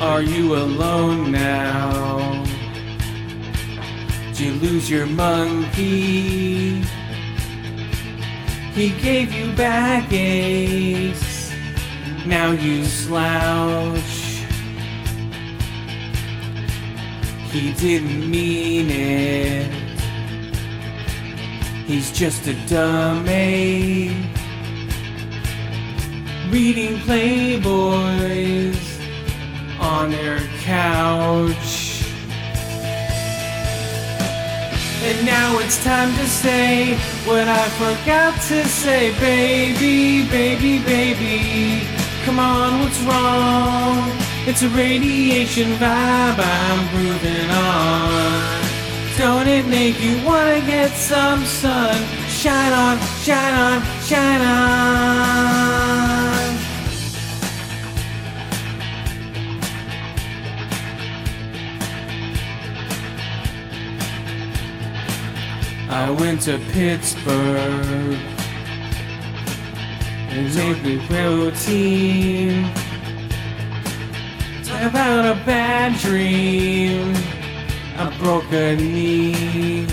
Are you alone now? Did you lose your monkey? He gave you backaches. Now you slouch. He didn't mean it. He's just a dummy. Reading Playboys on your couch. And now it's time to say what I forgot to say, baby, baby, baby. Come on, what's wrong? It's a radiation vibe I'm grooving on. Don't it make you wanna get some sun? Shine on, shine on, shine on. I went to Pittsburgh and made me protein. Talk about a bad dream. A knee.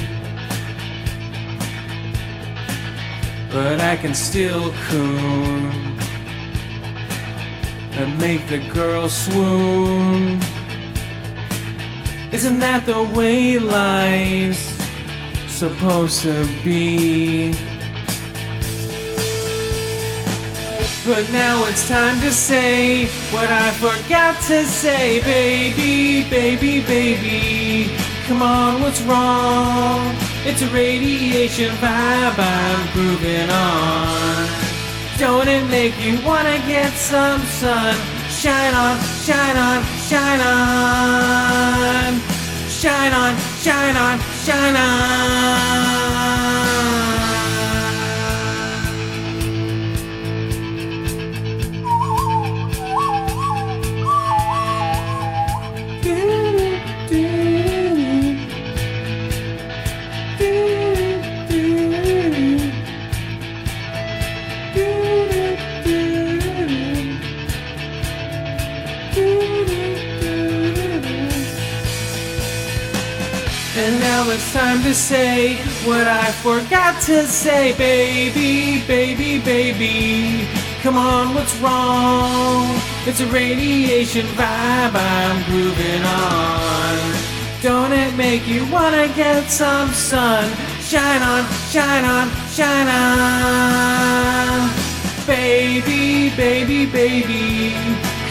But I can still coon and make the girl swoon. Isn't that the way life's supposed to be? But now it's time to say what I forgot to say, baby, baby, baby. Come on, what's wrong? It's a radiation vibe I'm grooving on. Don't it make you wanna get some sun? Shine on, shine on, shine on. Shine on, shine on, shine to say what I forgot to say, baby, baby, baby. Come on, what's wrong? It's a radiation vibe I'm grooving on. Don't it make you wanna get some sun? Shine on, shine on, shine on. Baby, baby, baby.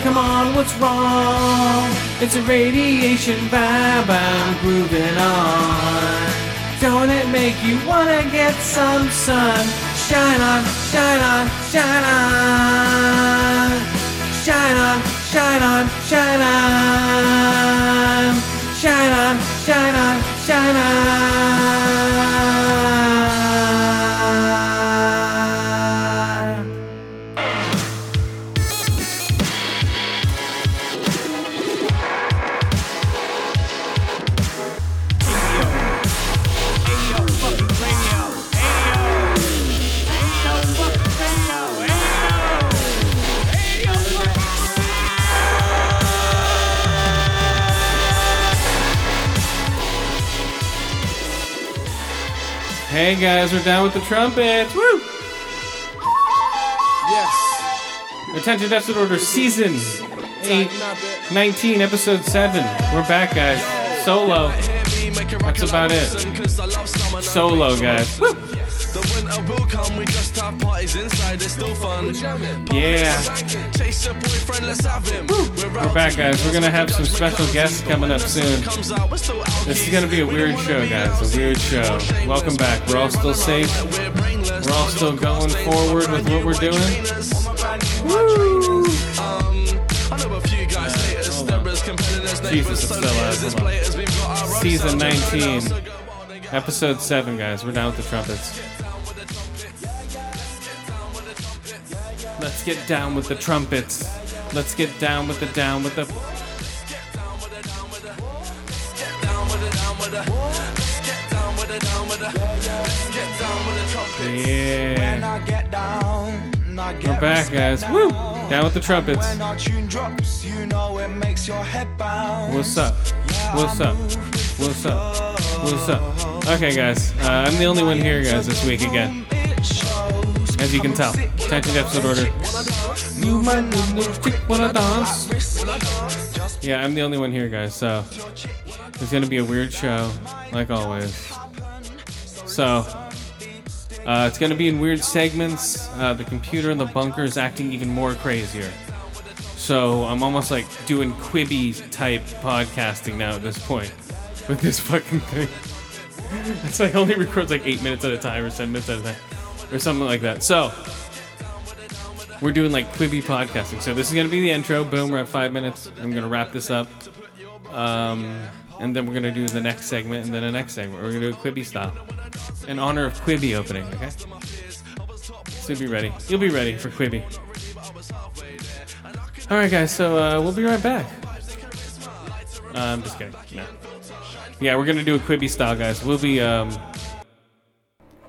Come on, what's wrong? It's a radiation vibe I'm grooving on. Don't it make you wanna get some sun? Shine on, shine on, shine on. Shine on, shine on, shine on. Hey guys, we're down with the trumpets. Woo! Yes. Attention Deficit Order Season 8, 19, Episode 7. We're back, guys. Solo. That's about it. Solo, guys. Woo! The winter will come, we just have parties inside, it's still fun. Yeah. Chase your boyfriend, let's have him. We're back, guys. We're gonna have some special guests coming up soon. Comes out, we're still out. This is gonna be a weird show, guys. A weird show. Welcome back. We're all still safe. We're all still going forward with what we're doing. Um, I know a few guys hate us, they're as compelling as they Jesus, for it's still out. This Hold on. player's been got our Season 19. so go on and get Episode 7, guys. We're down with the trumpets. Get down with the trumpets. Let's get down with the down with the. Yeah. Get down, get We're back, guys. Woo! Down with the trumpets. When our tune drops, you know it makes your head bounce. What's up? What's up? What's up? What's up? Okay, guys. Uh, I'm the only one here, guys, this week again. As you can tell. Attention episode order. You might wanna dance. Yeah, I'm the only one here, guys. So it's gonna be a weird show, like always. So uh, it's gonna be in weird segments. Uh, the computer in the bunker is acting even more crazier. So I'm almost like doing Quibi type podcasting now at this point with this fucking thing. It's like only records like eight minutes at a time or seven minutes at a time or something like that. So we're doing like Quibi podcasting. So this is gonna be the intro. Boom, we're at five minutes. I'm gonna wrap this up. Um, and then we're gonna do the next segment and then the next segment. We're gonna do a Quibi style in honor of Quibi opening. Okay. So be ready. You'll be ready for Quibi. All right, guys. So uh, we'll be right back. Uh, I'm just kidding. No. Yeah, we're gonna do a Quibi style, guys. We'll be um.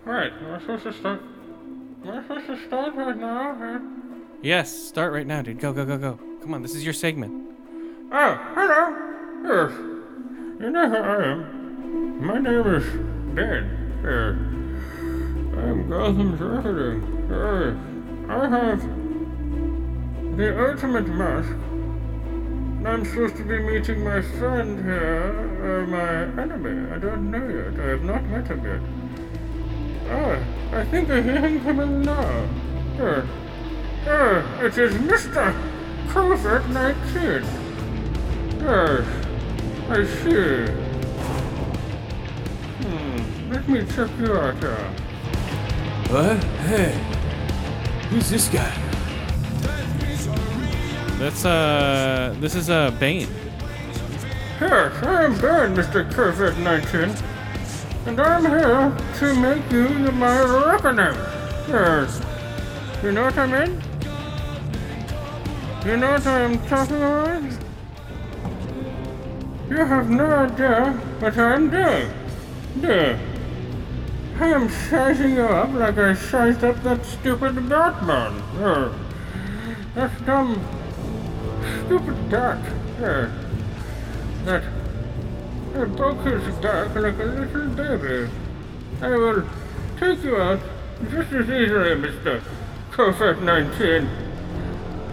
All right, we're supposed to start. We're supposed to start right now. Yes, start right now, dude. Go, go, go, go. Come on, this is your segment. Oh, hello. Yes. You know who I am. My name is Ben. Uh, I'm Gotham's. Uh, I have the ultimate mask. I'm supposed to be meeting my friend here, uh, my enemy. I don't know yet. I have not met him yet. Ah, I think I hear him coming now. Uh, uh, it is Mr. COVID 19. Yes, I see. Hmm, let me check you out. Uh. What? Hey, who's this guy? That's uh, this is uh Bane. Yes, I am Ben, Mr. COVID 19. And I'm here to make you my reckoning. Yes. You know what I mean? You know what I'm talking about? You have no idea what I'm doing. Do you? I am sizing you up like I sized up that stupid Batman. Yes. That dumb, stupid duck. Yes. That His back like a little baby. I will take you out just as easily, Mr. COVID 19.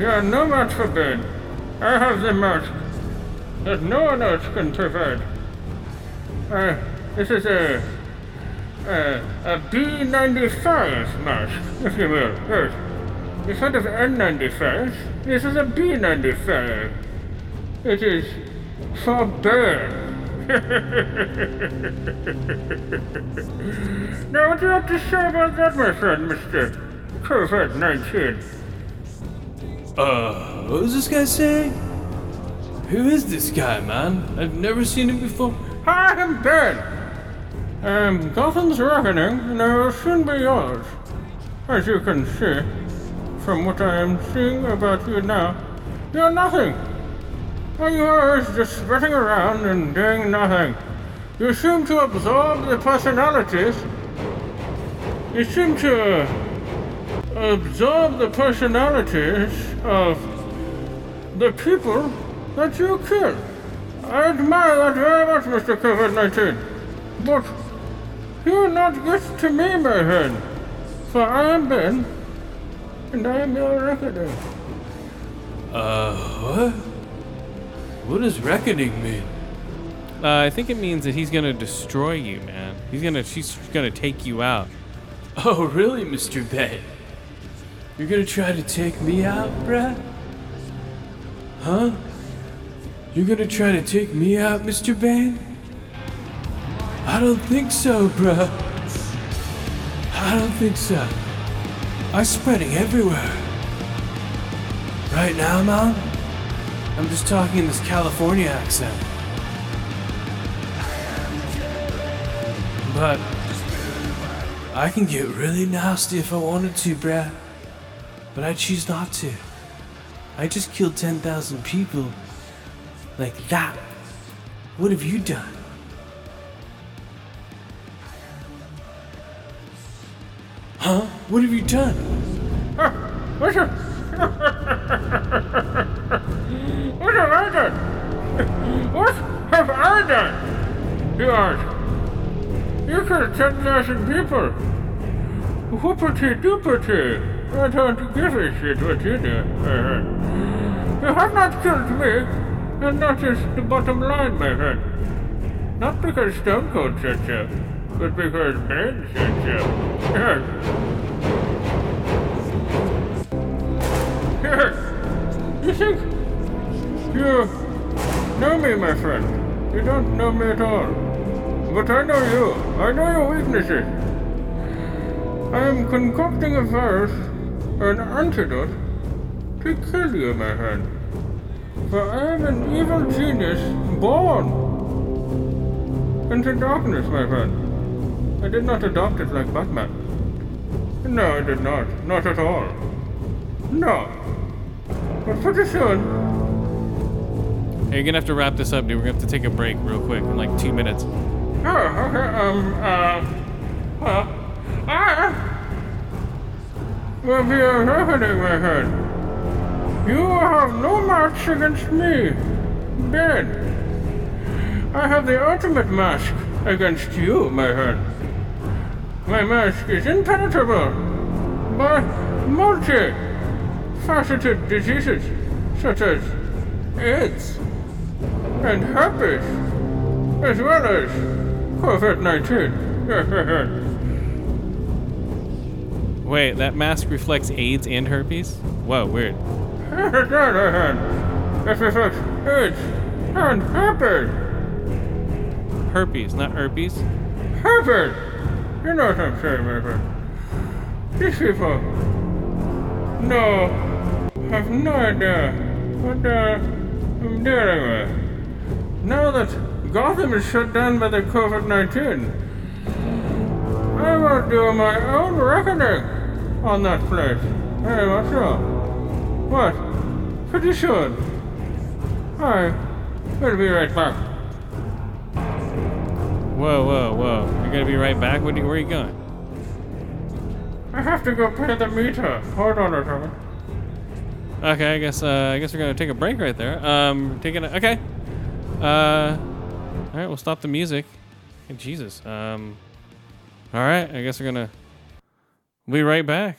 You are no match for Ben. I have the mask that no one else can provide. Uh, this is a, a, a B95 mask, if you will. Yes. Instead of N95, this is a B95. It is for Ben. Now, what do you have to say about that, my friend, Mr. COVID 19? Uh, what was this guy saying? Who is this guy, man? I've never seen him before. I am Ben. I'm Gotham's Reckoning, and I will soon be yours. As you can see, from what I am seeing about you now, you're nothing. All you are is just spreading around and doing nothing. You seem to absorb the personalities. You seem to absorb the personalities of the people that you kill. I admire that very much, Mr. COVID 19. But you not get to me, my friend. For I am Ben, and I am your reckoning. Uh, what? What does reckoning mean? Uh, I think it means that he's gonna destroy you, man. He's gonna, she's gonna take you out. Oh, really, Mr. Ben? You're gonna try to take me out, bruh? Huh? You're gonna try to take me out, Mr. Bane? I don't think so, bruh. I don't think so. I'm spreading everywhere. Right now, Mom, I'm just talking in this California accent. But I can get really nasty if I wanted to, bruh. But I choose not to. I just killed 10,000 people. Like that. What have you done? Huh? What have you done? What have I done? What have I done? You ask. You killed 10,000 people. Whoopity doopity. I don't give a shit what you. Uh-huh. You have not killed me, and that is the bottom line, my friend. Not because Stone Cold said so, but because Ben said so. Yes. You think you know me, my friend? You don't know me at all. But I know you. I know your weaknesses. I am concocting a virus, an antidote, to kill you, my friend. For I am an evil genius born into darkness, my friend. I did not adopt it like Batman. No, I did not. Not at all. No. But pretty soon, Hey, you're gonna have to wrap this up, dude. We're gonna have to take a break real quick in like two minutes. Oh, um, uh, well, I will be riveting my head. You have no match against me, Ben. I have the ultimate mask against you, my friend. My mask is impenetrable by multi-faceted diseases such as AIDS and herpes as well as COVID 19. Wait, that mask reflects AIDS and herpes? Whoa, weird. It reflects AIDS and herpes. Herpes, not herpes. Herpes! You know what I'm saying, my friend. These people no have no idea what uh, I'm dealing with. Now that Gotham is shut down by the COVID 19, I will do my own reckoning on that place. Very much so. But, pretty soon, I will be right back. Whoa, whoa, whoa. You're gonna be right back? What you, where are you going? I have to go pay the meter. Hold on a second. Okay, I guess uh, I guess we're gonna take a break right there. Um, taking a, okay. Uh, all right, we'll stop the music. Hey, Jesus. Um, all right, I guess we're gonna we'll be right back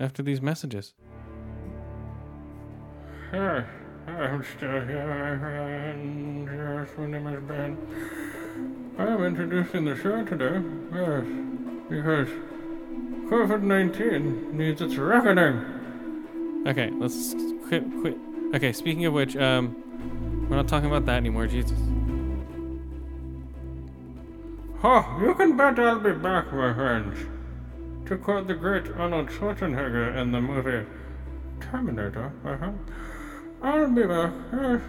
after these messages. Hi, I'm still here, friend. Yes, my name is Ben. I am introducing the show today, yes, because COVID 19 needs its reckoning. Okay, let's quit. Quit. Okay, speaking of which, um, we're not talking about that anymore. Jesus. Oh, you can bet I'll be back, my friends. To quote the great Arnold Schwarzenegger in the movie Terminator, uh-huh. I'll be back, yes.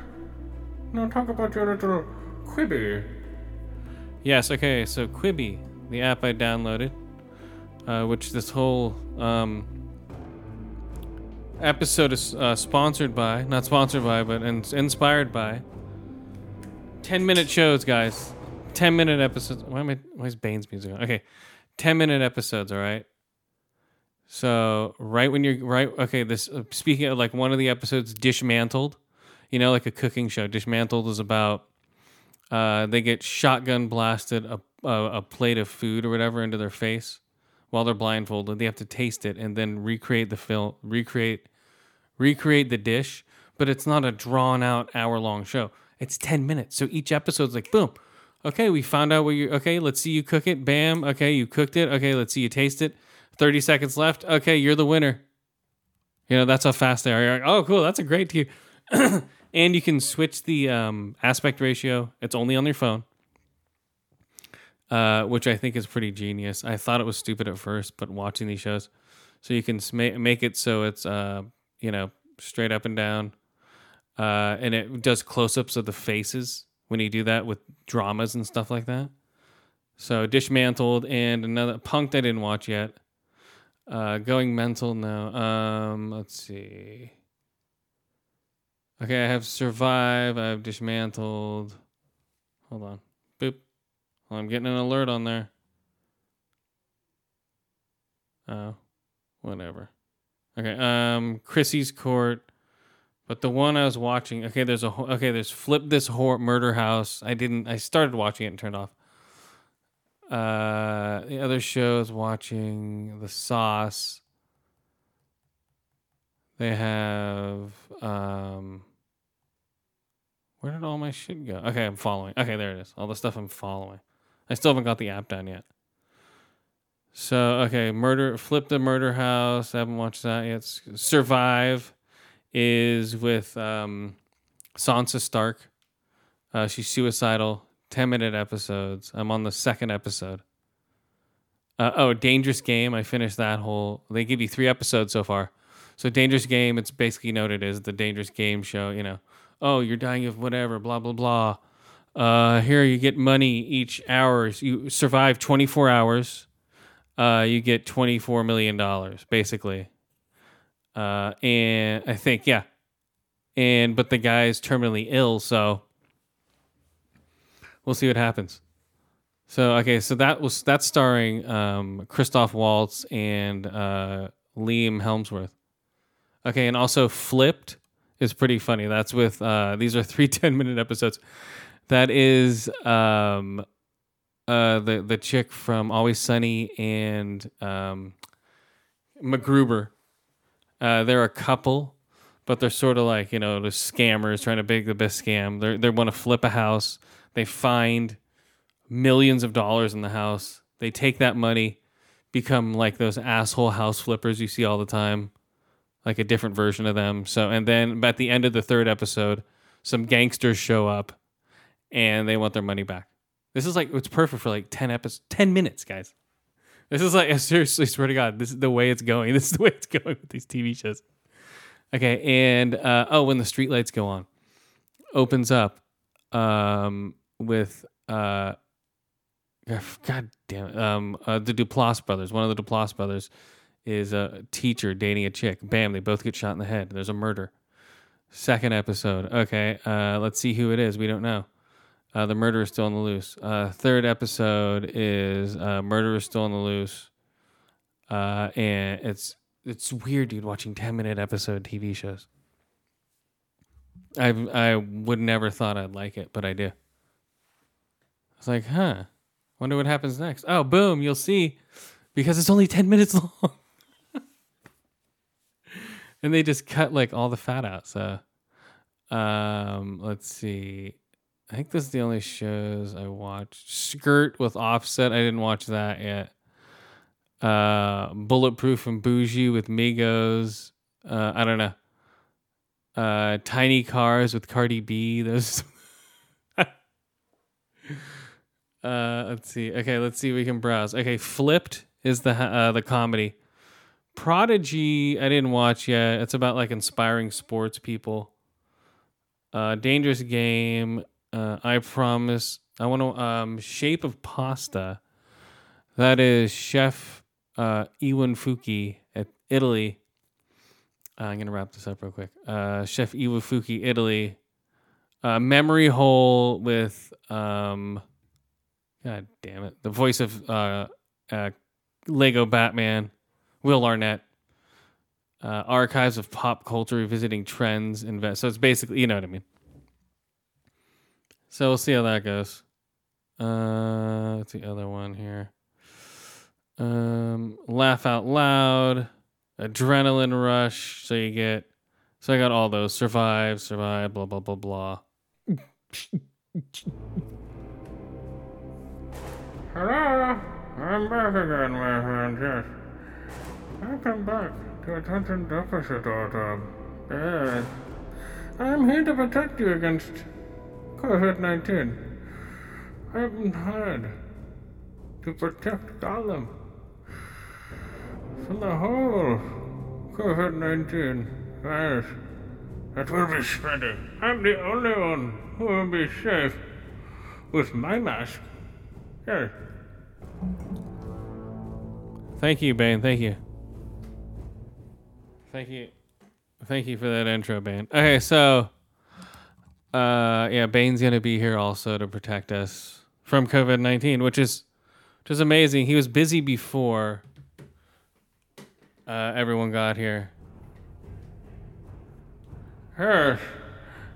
Now talk about your little Quibi. Yes. Okay. So Quibi, the app I downloaded, uh, which this whole um, episode is uh, sponsored by, not sponsored by, but in- inspired by. Ten minute shows, guys. Ten minute episodes. Why am I? Why is Bane's music on? Okay, ten minute episodes. All right. So right when you're right, okay. This uh, speaking of like one of the episodes, dismantled. You know, like a cooking show. Dismantled is about uh, they get shotgun blasted a, a a plate of food or whatever into their face while they're blindfolded. They have to taste it and then recreate the film, recreate recreate the dish. But it's not a drawn out hour long show. It's ten minutes. So each episode's like boom. Okay, we found out what you. Okay, let's see you cook it. Bam. Okay, you cooked it. Okay, let's see you taste it. Thirty seconds left. Okay, you're the winner. You know that's how fast they are. You're like, oh, cool. That's a great team. and you can switch the um, aspect ratio. It's only on your phone, uh, which I think is pretty genius. I thought it was stupid at first, but watching these shows, so you can make it so it's uh, you know straight up and down, uh, and it does close-ups of the faces when you do that with dramas and stuff like that. So dismantled and another punked I didn't watch yet. Uh, going mental now. Um, let's see. Okay, I have survive. I have dismantled. Hold on. Boop. Well, I'm getting an alert on there. Oh, whatever. Okay. Um, Chrissy's court. But the one I was watching, okay, there's a okay, there's Flip This Murder House. I didn't. I started watching it and turned off. Uh, the other shows watching The Sauce. They have um. Where did all my shit go? Okay, I'm following. Okay, there it is. All the stuff I'm following. I still haven't got the app done yet. So okay, murder. Flip the Murder House. I haven't watched that yet. Survive is with um, Sansa Stark. Uh, she's suicidal. 10 minute episodes. I'm on the second episode. Uh, oh, Dangerous Game. I finished that whole. They give you three episodes so far. So, Dangerous Game, it's basically noted as the Dangerous Game show. You know, oh, you're dying of whatever, blah, blah, blah. Uh, here, you get money each hour. You survive 24 hours. Uh, you get $24 million, basically uh, and I think yeah, and but the guy's terminally ill, so we'll see what happens. So okay, so that was that's starring um, Christoph Waltz and uh, Liam Hemsworth. Okay, and also Flipped is pretty funny. That's with uh, these are three 10 minute episodes. That is um, uh, the the chick from Always Sunny and um, MacGruber. Uh, they're a couple, but they're sort of like you know the scammers trying to make the best scam. They they want to flip a house. They find millions of dollars in the house. They take that money, become like those asshole house flippers you see all the time, like a different version of them. So and then at the end of the third episode, some gangsters show up, and they want their money back. This is like it's perfect for like ten episodes, ten minutes, guys. This is like I seriously swear to God, this is the way it's going. This is the way it's going with these TV shows. Okay, and uh, oh, when the streetlights go on, opens up um, with uh, God damn it, um, uh, the Duplass brothers. One of the Duplass brothers is a teacher dating a chick. Bam, they both get shot in the head. There's a murder. Second episode. Okay, uh, let's see who it is. We don't know. Uh, the murderer is still on the loose. Uh, third episode is uh, murderer is still on the loose. Uh, and it's it's weird, dude, watching ten minute episode TV shows. I I would never thought I'd like it, but I do. It's like, huh? Wonder what happens next. Oh, boom! You'll see, because it's only ten minutes long, and they just cut like all the fat out. So, um, let's see. I think this is the only shows I watched. Skrrt with Offset. I didn't watch that yet. Uh, Bulletproof and Bougie with Migos. Uh, I don't know. Uh, Tiny Cars with Cardi B. Those. uh, let's see. Okay, let's see. if We can browse. Okay, Flipped is the uh, the comedy. Prodigy. I didn't watch yet. It's about like inspiring sports people. Uh, Dangerous Game. Uh, I promise. I want to um, Shape of Pasta. That is Chef uh, Evan Funke at Italy. Uh, I'm gonna wrap this up real quick. Uh, Chef Evan Funke, Italy. Uh, Memory Hole with um, God damn it, the voice of uh, uh, Lego Batman, Will Arnett. Uh, archives of pop culture revisiting trends. Invest. So it's basically, you know what I mean. So we'll see how that goes. Uh, what's the other one here? Um, laugh out loud, adrenaline rush. So you get, so I got all those survive, survive, blah blah blah blah. Hello, I'm back again, my friend. Yes, welcome back to Attention Deficit Auto. Yes, I'm here to protect you against COVID-19. I've been hired to protect Gotham from the whole COVID-19 virus that will be spreading. I'm the only one who will be safe with my mask. Yes. Thank you, Bane. Thank you. Thank you. Thank you for that intro, Bane. Okay, so uh yeah, Bane's gonna be here also to protect us from COVID nineteen, which is which is amazing. He was busy before uh everyone got here. Yes.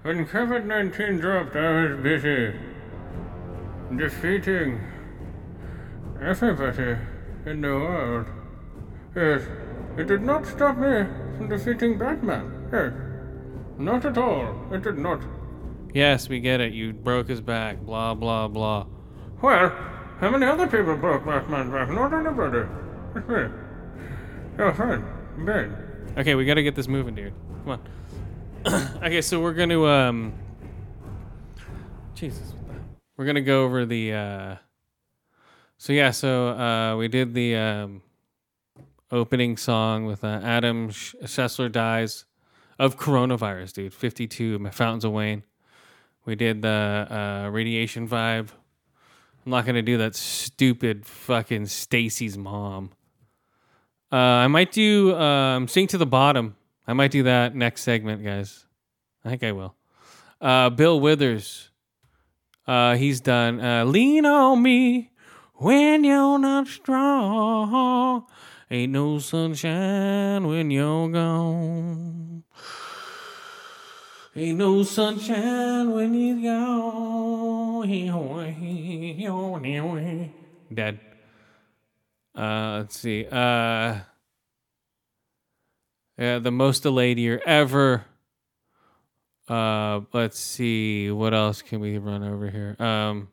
When COVID 19 dropped, I was busy defeating everybody in the world. Yes. It did not stop me from defeating Batman. Yes. Not at all. It did not. Yes, we get it. You broke his back. Blah, blah, blah. Well, how many other people broke Batman's back? Not anybody. It's me. Your friend, Ben. Okay, we gotta get this moving, dude. Come on. okay, so we're gonna um. Jesus, we're gonna go over the. uh So yeah, so uh we did the um opening song with uh, Adam Sh- Schessler dies of coronavirus, dude. Fifty-two, my Fountains of Wayne. We did the uh, radiation vibe. I'm not gonna do that stupid fucking Stacy's mom. Uh, I might do um, sink to the bottom. I might do that next segment, guys. I think I will. Uh, Bill Withers. Uh, he's done. Uh, Lean on me when you're not strong. Ain't no sunshine when you're gone. Ain't no sunshine when he's gone. Dead. Uh, let's see. Uh, yeah, the most delayed year ever. Uh, let's see. What else can we run over here? Um,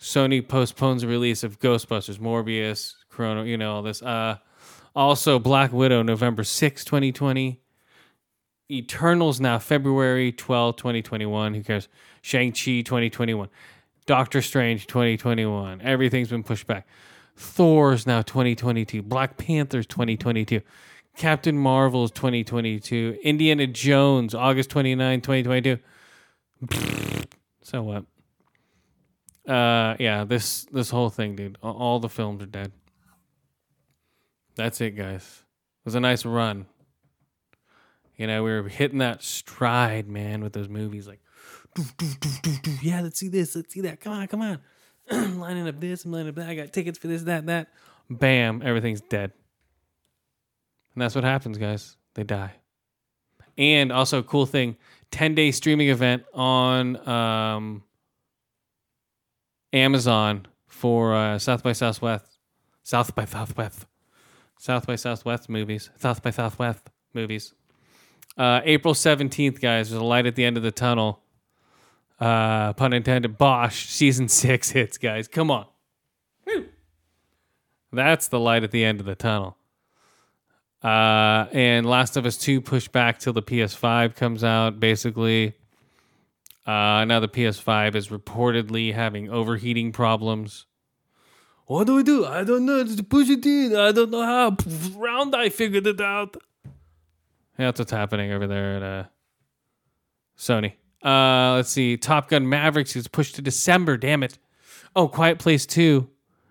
Sony postpones the release of Ghostbusters, Morbius, Chrono, you know, all this. Uh, also, Black Widow, November sixth, 2020. Eternals now, February twelfth, 2021. Who cares? Shang-Chi, 2021. Doctor Strange, 2021. Everything's been pushed back. Thor's now 2022. Black Panther's 2022. Captain Marvel's 2022. Indiana Jones, August 29, 2022. so what? Uh, yeah, this this whole thing, dude. All the films are dead. That's it, guys. It was a nice run. You know, we were hitting that stride, man, with those movies. Like, doof, doof, doof. yeah, let's see this, let's see that. Come on, come on. I'm lining up this, I'm lining up that. I got tickets for this, that, that. Bam, everything's dead. And that's what happens, guys. They die. And also, cool thing 10 day streaming event on um, Amazon for uh, South by Southwest. South by Southwest. South by Southwest movies. South by Southwest movies. Uh, April 17th, guys. There's a light at the end of the tunnel. Uh, pun intended. Bosch season six hits, guys. Come on. Woo. That's the light at the end of the tunnel. Uh, and Last of Us 2 pushed back till the PS5 comes out, basically. Uh, now the PS5 is reportedly having overheating problems. What do we do? I don't know. Just push it in. I don't know how. Round I figured it out. That's what's happening over there at uh, Sony. Uh, let's see. Top Gun Mavericks is pushed to December. Damn it. Oh, Quiet Place 2,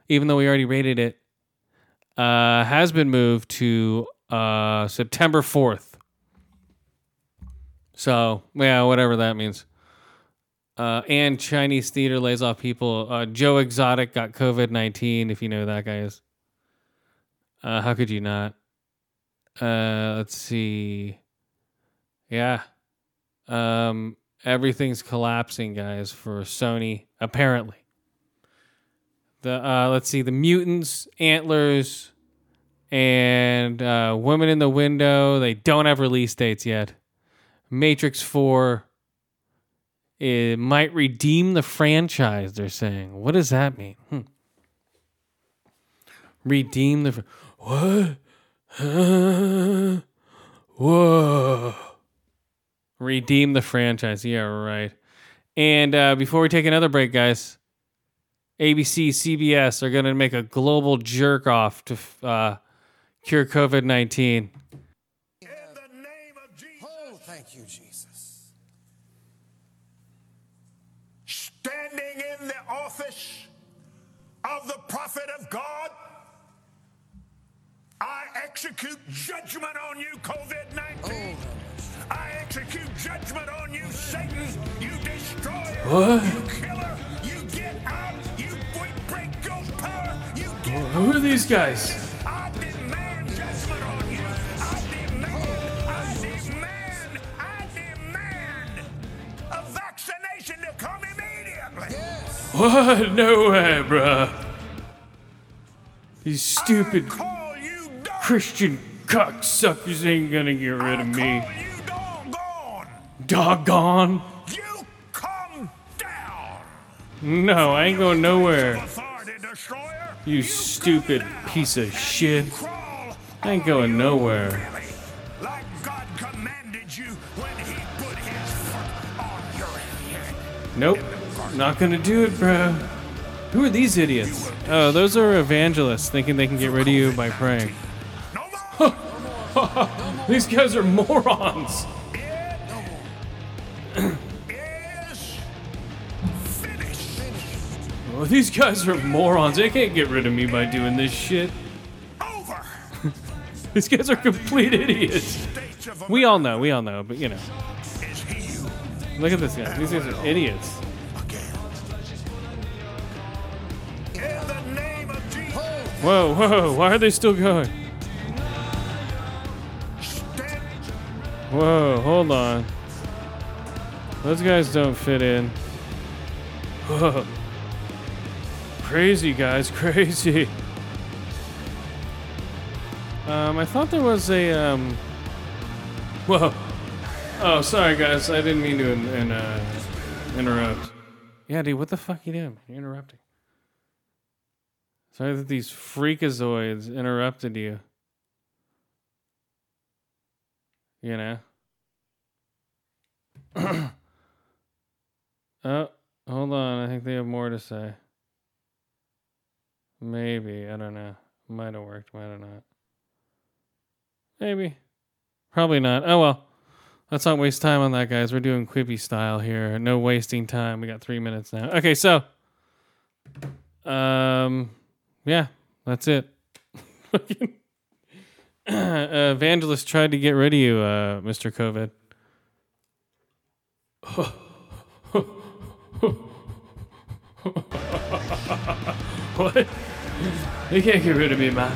even though we already rated it, uh, has been moved to uh, September 4th. So, yeah, whatever that means. Uh, and Chinese theater lays off people. Uh, Joe Exotic got COVID 19, if you know who that guy is. Uh, how could you not? Uh, let's see. Yeah. Um, everything's collapsing, guys, for Sony, apparently. The uh, let's see, the mutants, antlers, and uh, women in the window. They don't have release dates yet. Matrix Four. It might redeem the franchise. They're saying. What does that mean? Hmm. Redeem the. Fr- what? Huh? Whoa. Redeem the franchise. Yeah, right. And uh, before we take another break, guys, ABC, CBS are going to make a global jerk off to uh, cure COVID 19. In the name of Jesus. Oh, thank you, Jesus. Standing in the office of the prophet of God, I execute judgment on you, COVID 19. Oh. I execute judgment on you, Satan. You destroyer. What? You killer. You get out. You break your power. You get well, Who are these guys? What? No way, bruh. These stupid Christian cocksuckers ain't gonna get rid of me. Doggone. You come down. No, I ain't going nowhere. You stupid piece of shit. I ain't going nowhere. like God commanded you when he put his foot on your head. Nope. Not gonna do it, bro. Who are these idiots? Oh, those are evangelists thinking they can get rid of you by praying. These guys are morons. Well, oh, these guys are morons. They can't get rid of me by doing this shit. Over. These guys are complete idiots. We all know, we all know, but you know. America is he who Look at this guy. These guys are idiots. In the name of Jesus, Whoa, whoa, why are they still going? Whoa, hold on. Those guys don't fit in. Whoa. Crazy, guys, crazy. Um, I thought there was a, um. Whoa. Oh, sorry, guys. I didn't mean to in, in, uh, interrupt. Yeah, dude, what the fuck you doing? You're interrupting. Sorry that these freakazoids interrupted you. You know? oh, hold on. I think they have more to say. Maybe. I don't know. Might have worked. Might have not. Maybe. Probably not. Oh well. Let's not waste time on that, guys. We're doing Quibi style here. No wasting time. We got three minutes now. Okay, so. Um. Yeah, that's it. uh, Evangelist tried to get rid of you, uh, Mr. COVID. what? You can't get rid of me, man.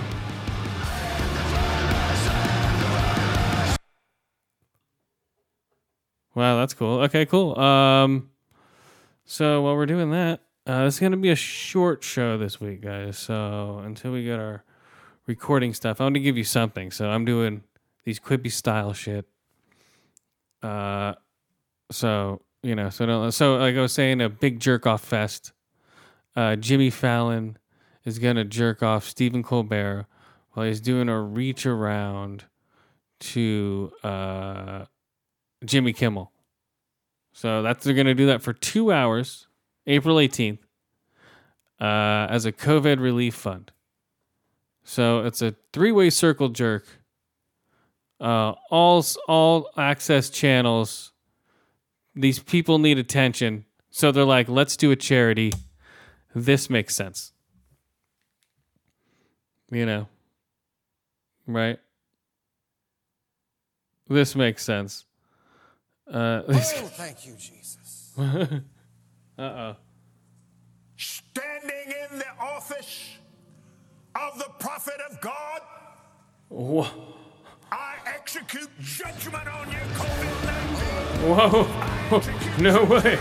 Wow, that's cool. Okay, cool. Um, so while we're doing that, uh, it's gonna be a short show this week, guys. So until we get our recording stuff, I want to give you something. So I'm doing these Quibi style shit. Uh, so you know, so don't, so like I was saying, a big jerk off fest. Uh, Jimmy Fallon is gonna jerk off Stephen Colbert while he's doing a reach around to uh, Jimmy Kimmel. So that's they're gonna do that for two hours, April eighteenth, uh, as a COVID relief fund. So it's a three-way circle jerk. Uh, all all access channels. These people need attention, so they're like, "Let's do a charity." This makes sense. You know, right? This makes sense. Uh, Oh, thank you, Jesus. uh oh. standing in the office of the prophet of God, Whoa. I execute judgment on you, COVID 19. Whoa. No way.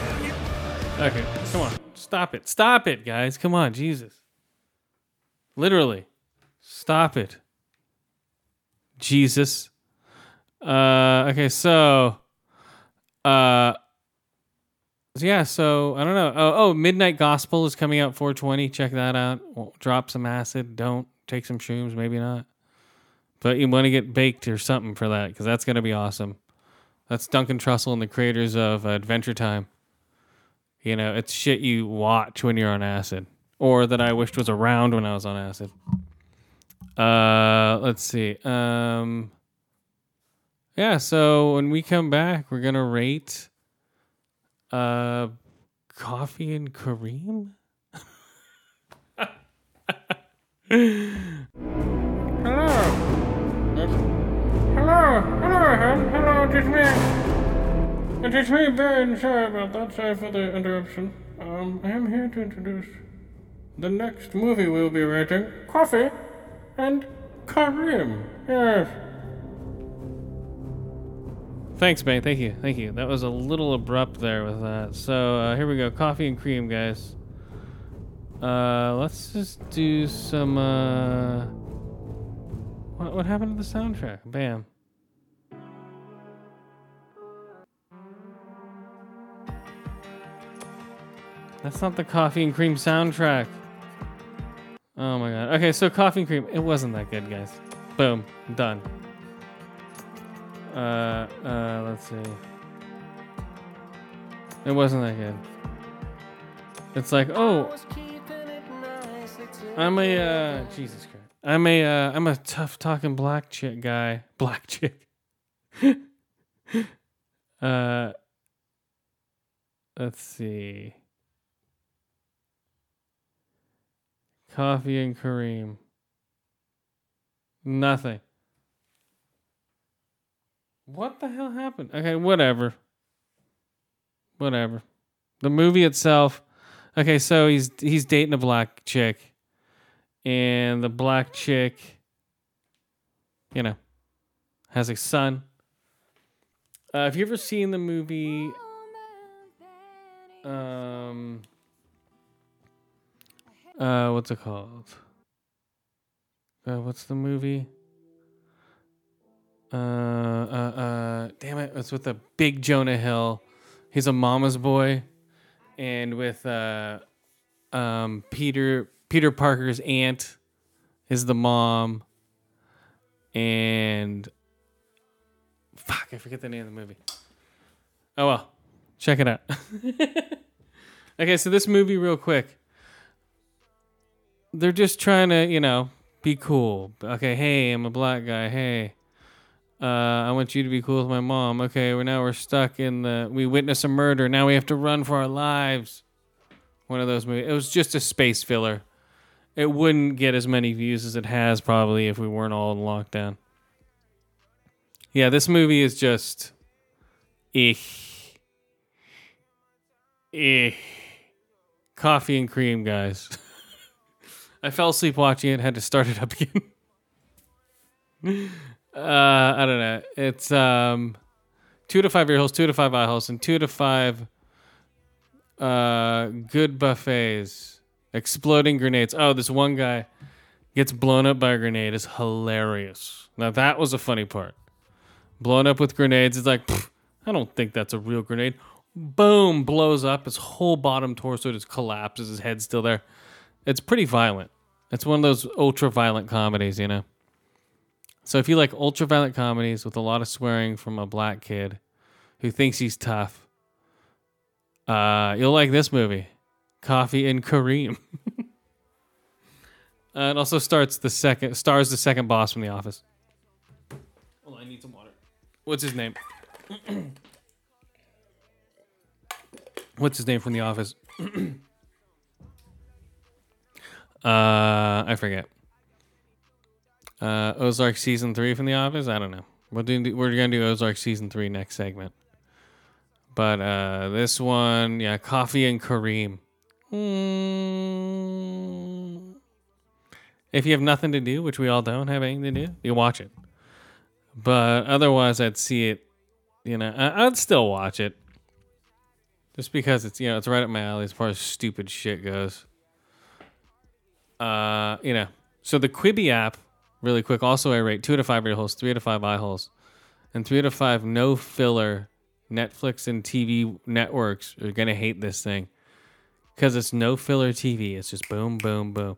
Okay, come on. Stop it. Stop it, guys. Come on, Jesus. Literally. Stop it. Jesus. Uh okay, so uh yeah, so I don't know. Oh, oh, Midnight Gospel is coming out 420. Check that out. Drop some acid. Don't take some shrooms. Maybe not. But you want to get baked or something for that because that's going to be awesome. That's Duncan Trussell and the creators of Adventure Time. You know, it's shit you watch when you're on acid, or that I wished was around when I was on acid. Uh, let's see. Um, yeah. So when we come back, we're gonna rate uh, coffee and Kareem. Hello. Hello. Hello, hon. Hello, it is me. It is me, Ben. Sorry about that. Sorry for the interruption. Um, I am here to introduce the next movie we'll be rating Coffee and Kareem. Yes. Thanks, man. Thank you. Thank you. That was a little abrupt there with that. So uh, here we go. Coffee and Kareem, guys. Uh, let's just do some. Uh, what what happened to the soundtrack? Bam. That's not the coffee and Kareem soundtrack. Oh my god. Okay, so coffee and Kareem. It wasn't that good, guys. Boom. Done. Uh, uh, let's see. It wasn't that good. It's like, oh, I'm a uh, Jesus Christ. I'm a uh, I'm a tough talking black chick guy. Black chick. uh, let's see. Coffee and Kareem. Nothing. What the hell happened? Okay, whatever. Whatever. The movie itself. Okay, so he's he's dating a black chick, and the black chick, you know, has a son. Uh, have you ever seen the movie? Um. Uh, what's it called? Uh, what's the movie? Uh, uh, uh, damn it! It's with a big Jonah Hill. He's a mama's boy, and with uh, um, Peter Peter Parker's aunt is the mom, and fuck, I forget the name of the movie. Oh well, check it out. okay, so this movie, real quick they're just trying to, you know, be cool. Okay, hey, I'm a black guy. Hey, uh, I want you to be cool with my mom. Okay, we're now we're stuck in the. We witness a murder. Now we have to run for our lives. One of those movies. It was just a space filler. It wouldn't get as many views as it has probably if we weren't all in lockdown. Yeah, this movie is just. Ich. Eh. Coffee and Kareem, guys. I fell asleep watching it, had to start it up again. Uh, I don't know. It's um, two to five ear holes, two to five eye holes, and two to five uh, good buffets. Exploding grenades. Oh, this one guy gets blown up by a grenade is hilarious. Now that was a funny part. Blown up with grenades. It's like, "Pfft, I don't think that's a real grenade. Boom, blows up. His whole bottom torso just collapses. His head's still there. It's pretty violent. It's one of those ultra violent comedies, you know. So if you like ultra violent comedies with a lot of swearing from a black kid who thinks he's tough, uh, you'll like this movie, Coffee and Kareem. uh, it also starts the second stars the second boss from The Office. On, I need some water. What's his name? What's his name from The Office? Uh, I forget. Uh, Ozark season three from The Office. I don't know. We're doing. We're gonna do Ozark season three next segment. But uh, this one, yeah, Coffee and Kareem. Mm. If you have nothing to do, which we all don't have anything to do, you watch it. But otherwise, I'd see it. You know, I, I'd still watch it, just because it's you know it's right up my alley as far as stupid shit goes uh, you know, so the Quibi app, really quick. Also, I rate two to five ear holes, three to five eye holes, and three to five no filler. Netflix and TV networks are gonna hate this thing because it's no filler TV. It's just boom, boom, boom.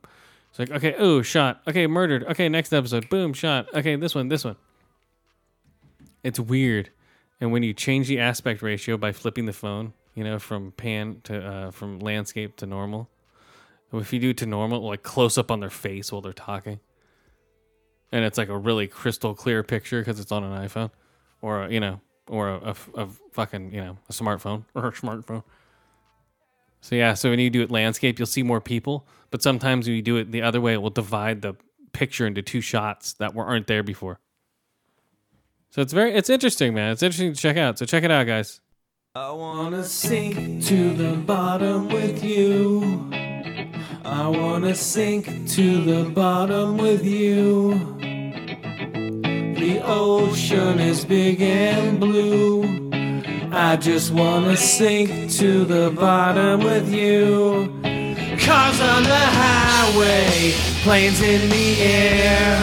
It's like okay, ooh, shot, okay, murdered. Okay, next episode, boom, shot. Okay, this one, this one. It's weird, and when you change the aspect ratio by flipping the phone, you know, from pan to uh, from landscape to normal, if you do it to normal, like close up on their face while they're talking, and it's like a really crystal clear picture because it's on an iPhone, or a, you know, or a, a, a fucking you know a smartphone or a smartphone. So yeah, so when you do it landscape, you'll see more people, but sometimes when you do it the other way, it will divide the picture into two shots that were aren't there before. So it's very it's interesting, man. It's interesting to check out. So check it out, guys. I wanna sink to the bottom with you. I wanna sink to the bottom with you. The ocean is big and blue. I just wanna sink to the bottom with you. Cars on the highway, planes in the air.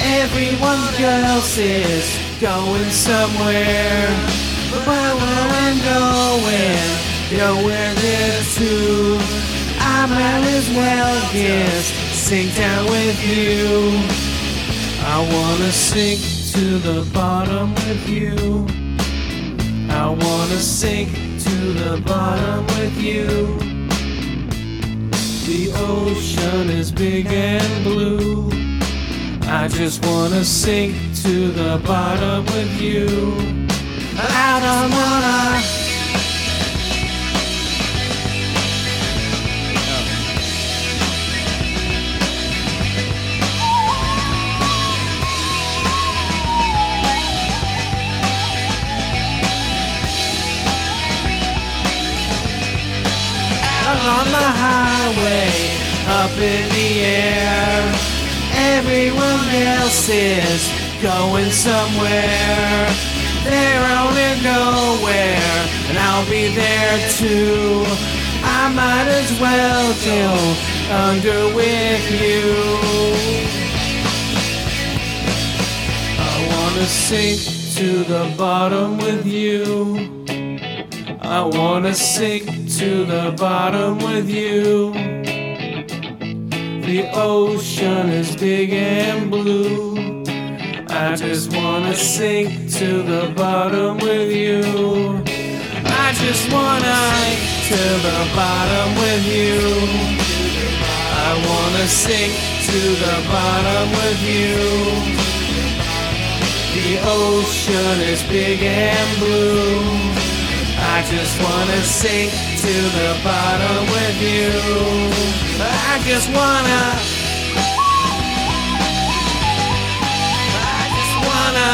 Everyone else is going somewhere. But where we're going, nowhere there too. I might as well just sink down with you. I wanna sink to the bottom with you. I wanna sink to the bottom with you. The ocean is big and blue. I just wanna sink to the bottom with you. I don't wanna. Highway, up in the air. Everyone else is going somewhere. They're only nowhere, and I'll be there too. I might as well go under with you. I wanna sink to the bottom with you. I wanna sink to the bottom with you. The ocean is big and blue. I just wanna sink to the bottom with you. I just wanna sink to the bottom with you. I wanna sink to the bottom with you. The ocean is big and blue. I just wanna sink to the bottom with you. I just wanna. I just wanna.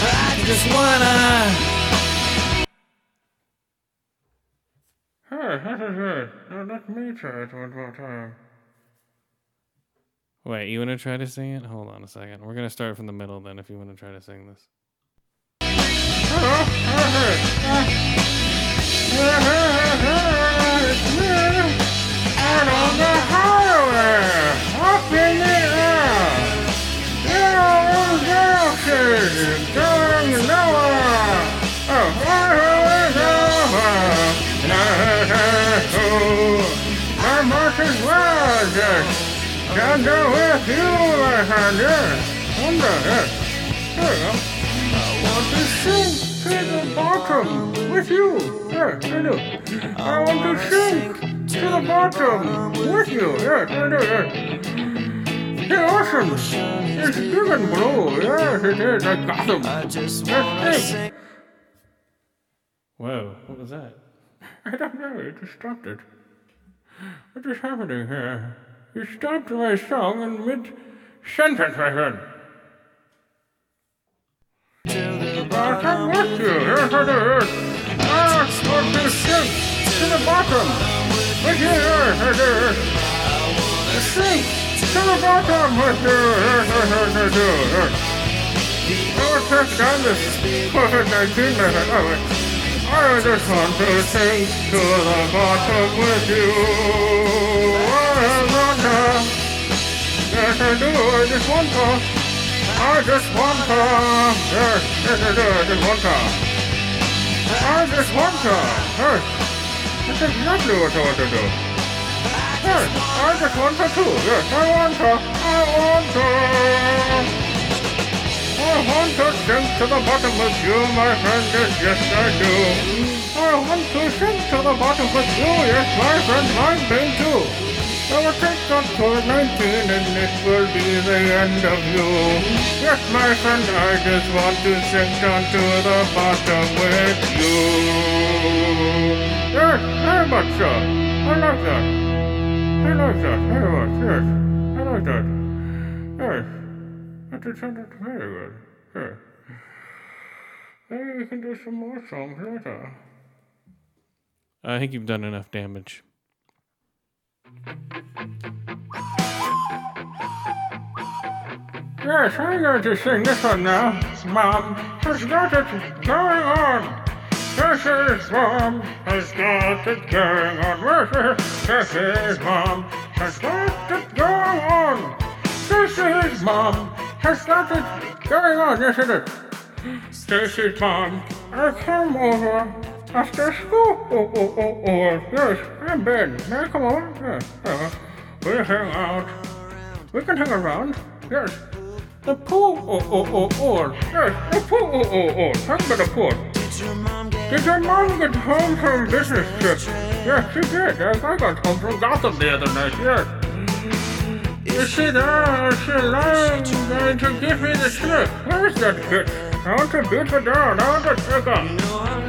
I just wanna. Hey, this is it. Now let me try it one more time. Wait, you wanna try to sing it? Hold on a second. We're gonna start from the middle then if you wanna try to sing this. Out on the highway, up in the air. Yellow galaxies going nowhere. Oh. I might as well just come down with you, come down, yes. Go. I want to the bottom with you. Yes, I do. I want to sink to the bottom with you. Yes, I do. Yes. The ocean is big and blue. Yes, it is. I got them. Let's sink. Whoa, what was that? I don't know. It just stopped it. What is happening here? You stopped my song in mid sentence, my friend. Bottom with you. Yes, I do. I want to sink to the bottom. With you. Yes, I. Sink to the bottom with you. Yes, I do. I on this COVID-19 method. Wait. I just want to sink to the bottom with you. I want to. Yes, I do. I just want to. I just want to. Yes, I do. I just want to. I just want to. Yes. That's exactly what I want to do. Yes, I just want to too. Yes, I want to. I want to. I want to sink to the bottom with you, my friend. Yes, yes, I do. I want to sink to the bottom with you. Yes, my friend, mine pain too. I will take on COVID-19 and it will be the end of you. Yes, my friend, I just want to sink down to the bottom with you. Yes, very much so. I like that. I like that very much, yes. I like that. Yes. That did sound very good. Yes. Maybe we can do some more songs later. I think you've done enough damage. Yes, I'm going to sing this one now, Mom. There's got it going on. Stacy's mom has got it going on. Stacy's mom has got it going on. Stacy's mom has got it going on. Yes, it is. Stacy's mom, I came over after school. Oh, oh, oh, oh. Yes, I'm Ben. May I come over? Yes. Uh, we hang out. We can hang around. Yes. The pool. Oh, oh, oh, oh. Yes, the pool. Oh, oh, oh. Talk about the pool. Did your mom get home from business trip? Yes, she did. Yes, I got home from Gotham the other night. Yes. You see there, she lying there to give me the slip. Where is that bitch? I want to beat her down. I want to take her.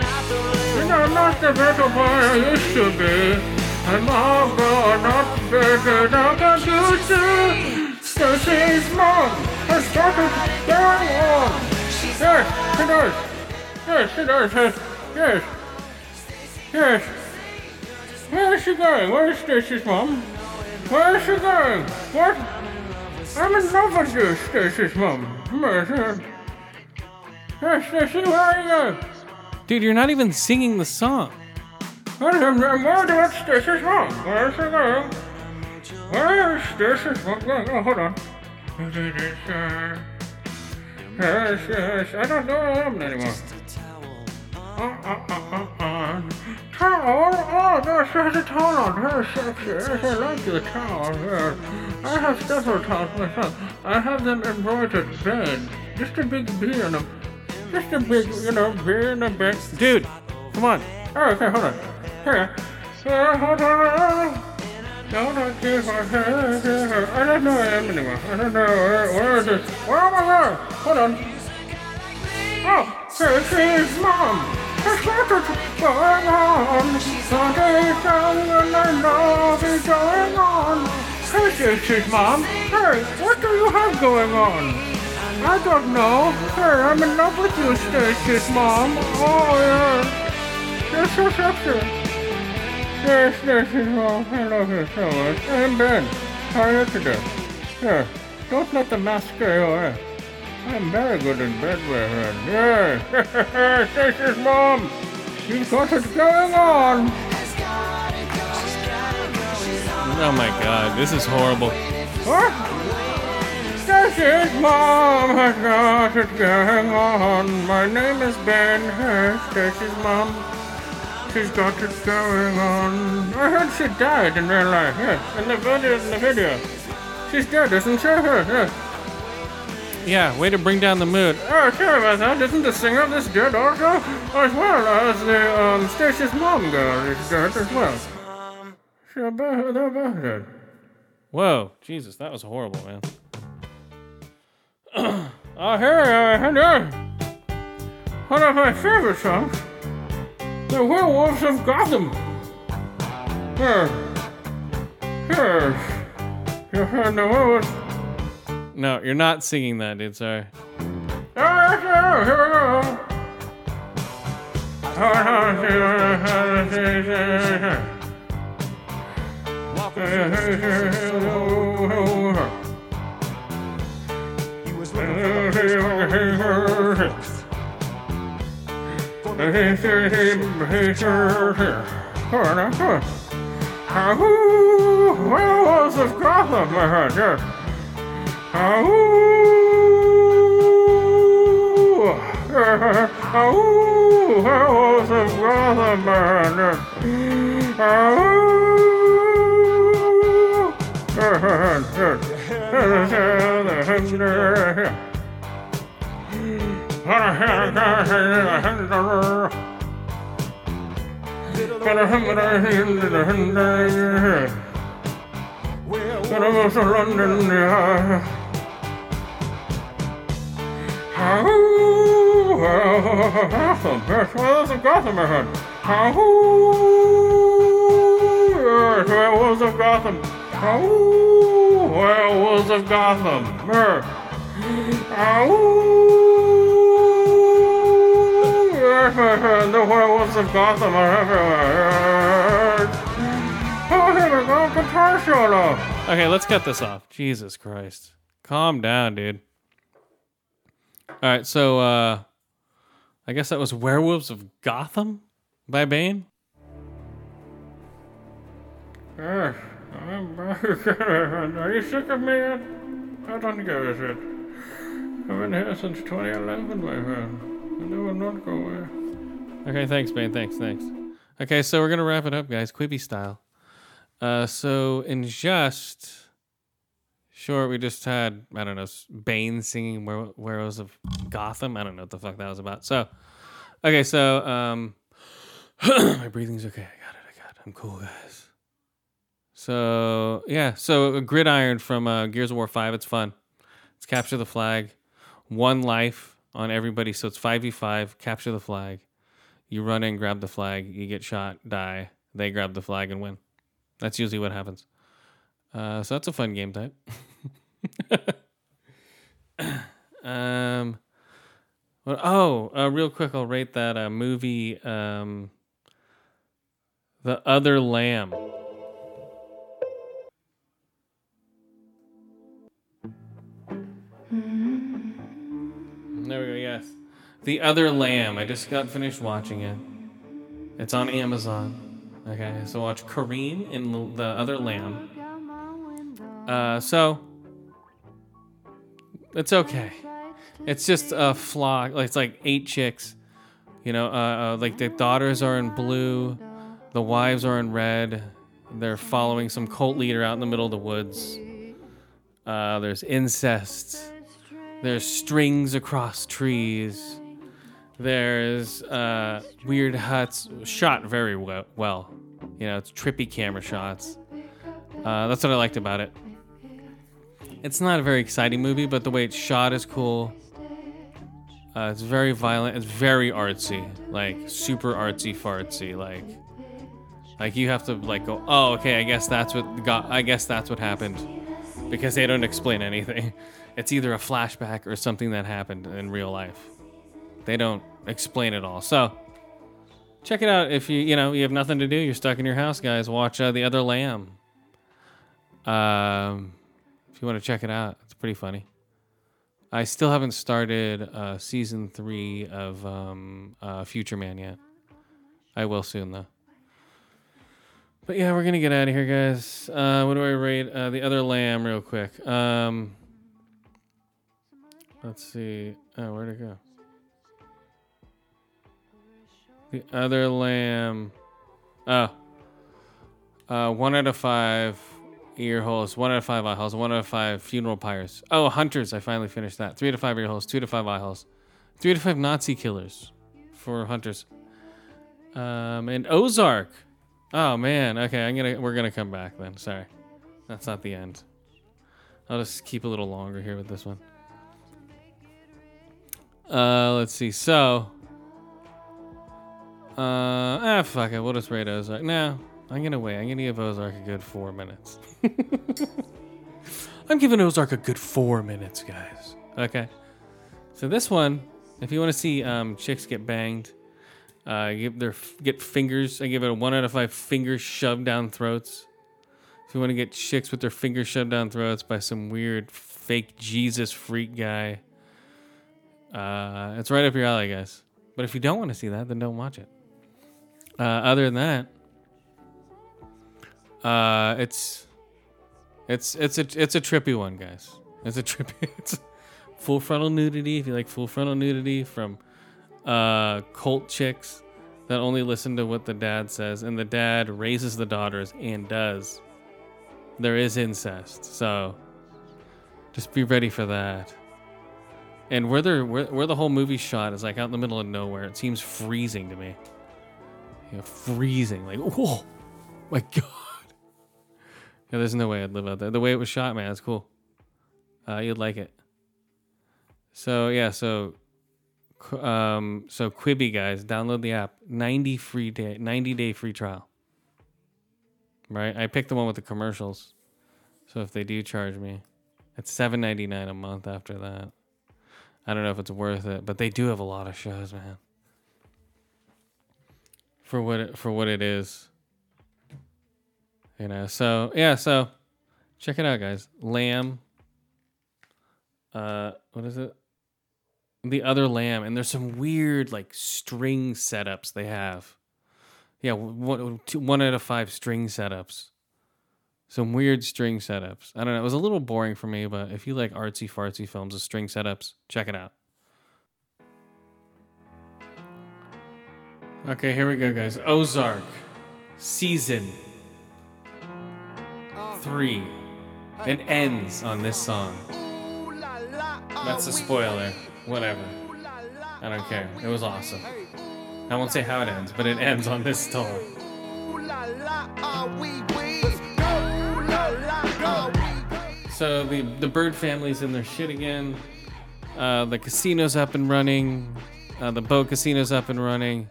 I'm not the better boy I used to be. I'm all gone, not better than I used to. Stacy's mom has started going on. Yes, she does. Yes, she does. Yes, yes. Yes. Where is she going? Where is Stacy's mom? Where is she going? What? I'm in love with you, Stacy's mom. Yes, Stacy, where are you? Dude, you're not even singing the song. Where is going? Where is going? Oh, hold on. Yes, yes, I don't know anymore. Uh, uh, uh, uh, uh. Towel? Oh, yes, there's a towel on. Very sexy. Yes, I like the towel. Yes. I have several towels myself. I have them embroidered red. Just a big B on them. Just a big, you know, B and a big. Dude, come on. Oh, okay, hold on. Here. Here, hold on. No, not my head. I don't know where I am anymore. I don't know. Where, where is this? Where am I going? Hold on. Oh, here she is, Mom. There's nothing going on. Something's going and nothing's going on. Hey, this is Mom. Hey, what do you have going on? I don't know. Hey, I'm in love with you, Stacy's mom. Oh, yeah. You're so sexy. Yes, Stacy's mom. I love you so much. I'm Ben. How are you today? Here, don't let the mask scare you away. I'm very good in bed with her. Yes. Stacy's mom. You've got it going on. Oh my god, this is horrible. What? Stacy's mom has got it going on. My name is Ben. Hey, Stacy's mom. She's got it going on. I heard she died in real life. Yes, in the video. In the video. She's dead, isn't she? Yes, yes. Yeah, way to bring down the mood. Oh, sorry about that. Isn't the singer of this dead also? As well as the um, Stacy's mom girl is dead as well. She's both, they're both dead. Whoa, Jesus, that was horrible, man. Oh, uh, hello. One of my favorite songs. The Werewolves of Gotham. Yes. Yes. You heard the. No, you're not singing that, dude. Sorry. Werewolves of Gotham, yes. Ahoo! Werewolves of Gotham, yes. Ahoo! Gotham, yes, werewolves of Gotham, I heard. Of Gotham. Of Gotham. The werewolves of Gotham are everywhere. Oh, here we go, guitar solo. Okay, let's cut this off. Jesus Christ. Calm down, dude. All right, so uh I guess that was Werewolves of Gotham by Bane. Yes, I'm. Are you sick of me yet? don't ago is it? I've been here since 2011, my friend. And I will not go away. Okay, thanks, Bane. Thanks, thanks. Okay, so we're gonna wrap it up, guys, Quibi style. Uh, so in just short, we just had I don't know Bane singing Were- "Werewolves of Gotham." I don't know what the fuck that was about. So, okay, so um, my breathing's okay. I got it. I got it. I'm cool, guys. So yeah, so gridiron from uh, Gears of War Five. It's fun. It's capture the flag, one life on everybody. So it's five v five. Capture the flag. You run in, grab the flag. You get shot, die. They grab the flag and win. That's usually what happens. Uh, so that's a fun game type. um, well, oh, uh, real quick, I'll rate that uh, movie, um, The Other Lamb. There we go. Yes, The Other Lamb. I just got finished watching it. It's on Amazon. Okay, so watch Kareem in The Other Lamb. Uh, so it's okay. It's just a flock. It's like eight chicks. You know, uh, uh, like the daughters are in blue, the wives are in red. They're following some cult leader out in the middle of the woods. Uh, there's incest. There's strings across trees. There's uh, weird huts shot very well. well. You know, it's trippy camera shots. Uh, that's what I liked about it. It's not a very exciting movie, but the way it's shot is cool. Uh, it's very violent. It's very artsy, like super artsy fartsy. Like, like you have to like go, oh, okay, I guess that's what got. I guess that's what happened, because they don't explain anything. It's either a flashback or something that happened in real life. They don't explain it all. So, check it out if you you know you have nothing to do. You're stuck in your house, guys. Watch uh, The Other Lamb. Um, if you want to check it out, it's pretty funny. I still haven't started uh, season three of um, uh, Future Man yet. I will soon though. But yeah, we're gonna get out of here, guys. Uh, what do I rate uh, the other lamb real quick? Um, let's see. Oh, where'd it go? The other lamb. Oh. Uh, one out of five ear holes, one out of five eye holes, one out of five funeral pyres. Oh, hunters! I finally finished that. Three to five ear holes, two to five eye holes, three to five Nazi killers for hunters. Um, and Ozark. Oh man. Okay, I'm gonna we're gonna come back then. Sorry, that's not the end. I'll just keep a little longer here with this one. Uh, let's see. So, uh, ah, fuck it. We'll just rate Ozark. No, I'm gonna wait. I'm gonna give Ozark a good four minutes. I'm giving Ozark a good four minutes, guys. Okay. So this one, if you want to see um, chicks get banged, uh, give their get fingers. I give it a one out of five fingers shoved down throats. If you want to get chicks with their fingers shoved down throats by some weird fake Jesus freak guy, uh, it's right up your alley, guys. But if you don't want to see that, then don't watch it. Uh, other than that, uh, it's it's it's a it's a trippy one, guys. It's a trippy. It's full frontal nudity. If you like full frontal nudity from uh, cult chicks that only listen to what the dad says, and the dad raises the daughters and does. There is incest, so just be ready for that. And where they're where, where the whole movie shot is like out in the middle of nowhere. It seems freezing to me. You know, freezing. Like, whoa, my god. Yeah, there's no way I'd live out there. The way it was shot, man, it's cool. Uh, you'd like it. So yeah, so um, so Quibi guys, download the app. 90 free day, 90 day free trial. Right? I picked the one with the commercials. So if they do charge me, it's 7.99 a month after that. I don't know if it's worth it, but they do have a lot of shows, man. For what it, for what it is. You know, so yeah, so check it out, guys. Lamb. Uh, what is it? the other lamb, and there's some weird like string setups they have. Yeah, one, two, one out of five string setups. Some weird string setups. I don't know. It was a little boring for me, but if you like artsy fartsy films with string setups, check it out. Okay, here we go, guys. Ozark, season three. It ends on this song. That's a spoiler. Whatever. I don't care. It was awesome. I won't say how it ends, but it ends on this song. So the the Byrde family's in their shit again. Uh, the casino's up and running. Uh, the boat casino's up and running.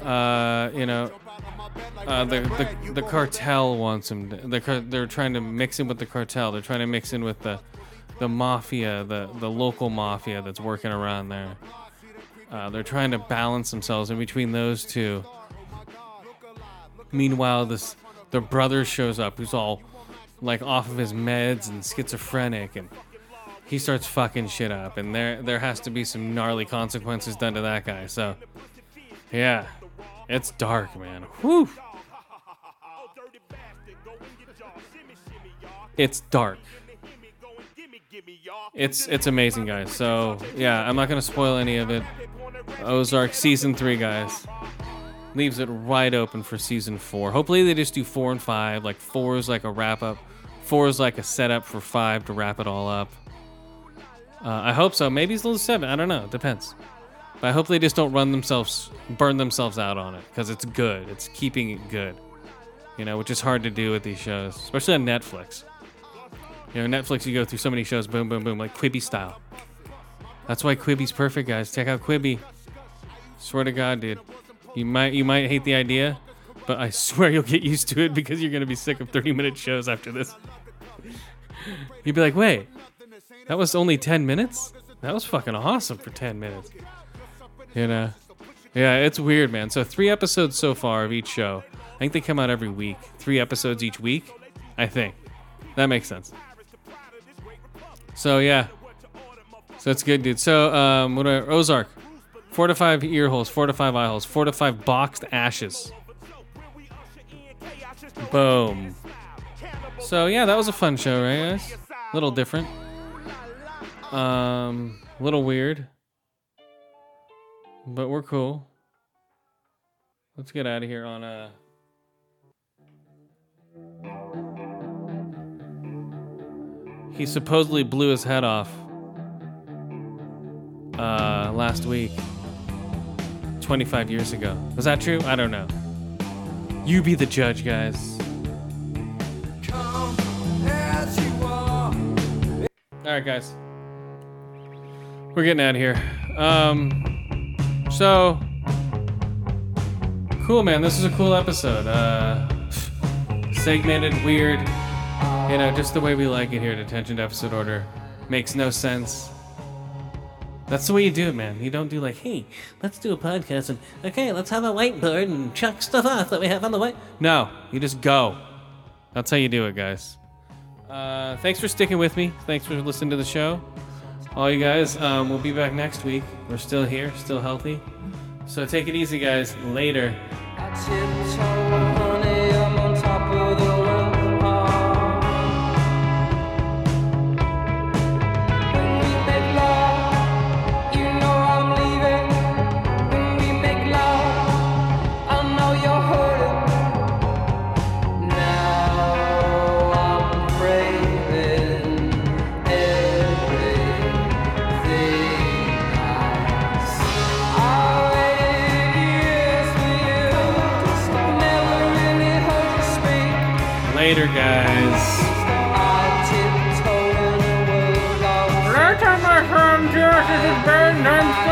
Uh, you know, uh, the, the the cartel wants him. To, the car- they're trying to mix in with the cartel. They're trying to mix in with the the mafia, the the local mafia that's working around there. Uh, they're trying to balance themselves in between those two. Meanwhile, this the brother shows up, who's all like off of his meds and schizophrenic, and he starts fucking shit up. And there there has to be some gnarly consequences done to that guy. So, yeah, it's dark, man. Whew. It's dark. It's it's amazing, guys. So yeah, I'm not gonna spoil any of it. Ozark season three, guys, leaves it wide open for season four. Hopefully they just do four and five. Like four is like a wrap up. Four is like a setup for five to wrap it all up. Uh, I hope so. Maybe it's a little seven. I don't know. It depends. But I hope they just don't run themselves, burn themselves out on it because it's good. It's keeping it good. You know, which is hard to do with these shows, especially on Netflix. You know, Netflix, you go through so many shows, boom, boom, boom, like Quibi style. That's why Quibi's perfect, guys. Check out Quibi. Swear to God, dude. You might you might hate the idea, but I swear you'll get used to it because you're gonna be sick of 30 minute shows after this. You'd be like, wait, that was only 10 minutes? That was fucking awesome for 10 minutes. You know? Yeah, it's weird, man. So three episodes so far of each show. I think they come out every week. Three episodes each week. I think. That makes sense. So yeah. So that's good, dude. So um, what are Ozark? Four to five ear holes, four to five eye holes, four to five boxed ashes. Boom. So yeah, that was a fun show, right, guys? A little different. Um, a little weird, but we're cool. Let's get out of here on a. He supposedly blew his head off uh, last week, 25 years ago. Was that true? I don't know. You be the judge, guys. All right, guys. We're getting out of here. Um, so cool, man. This is a cool episode. Uh, segmented, weird. You know, just the way we like it here at Attention Deficit Order. Makes no sense. That's the way you do it, man. You don't do like, hey, let's do a podcast and okay, let's have a whiteboard and chuck stuff off that we have on the white. No, you just go. That's how you do it, guys. Uh, thanks for sticking with me. Thanks for listening to the show. All you guys, um, we'll be back next week. We're still here, still healthy. So take it easy, guys. Later. Later, Later, my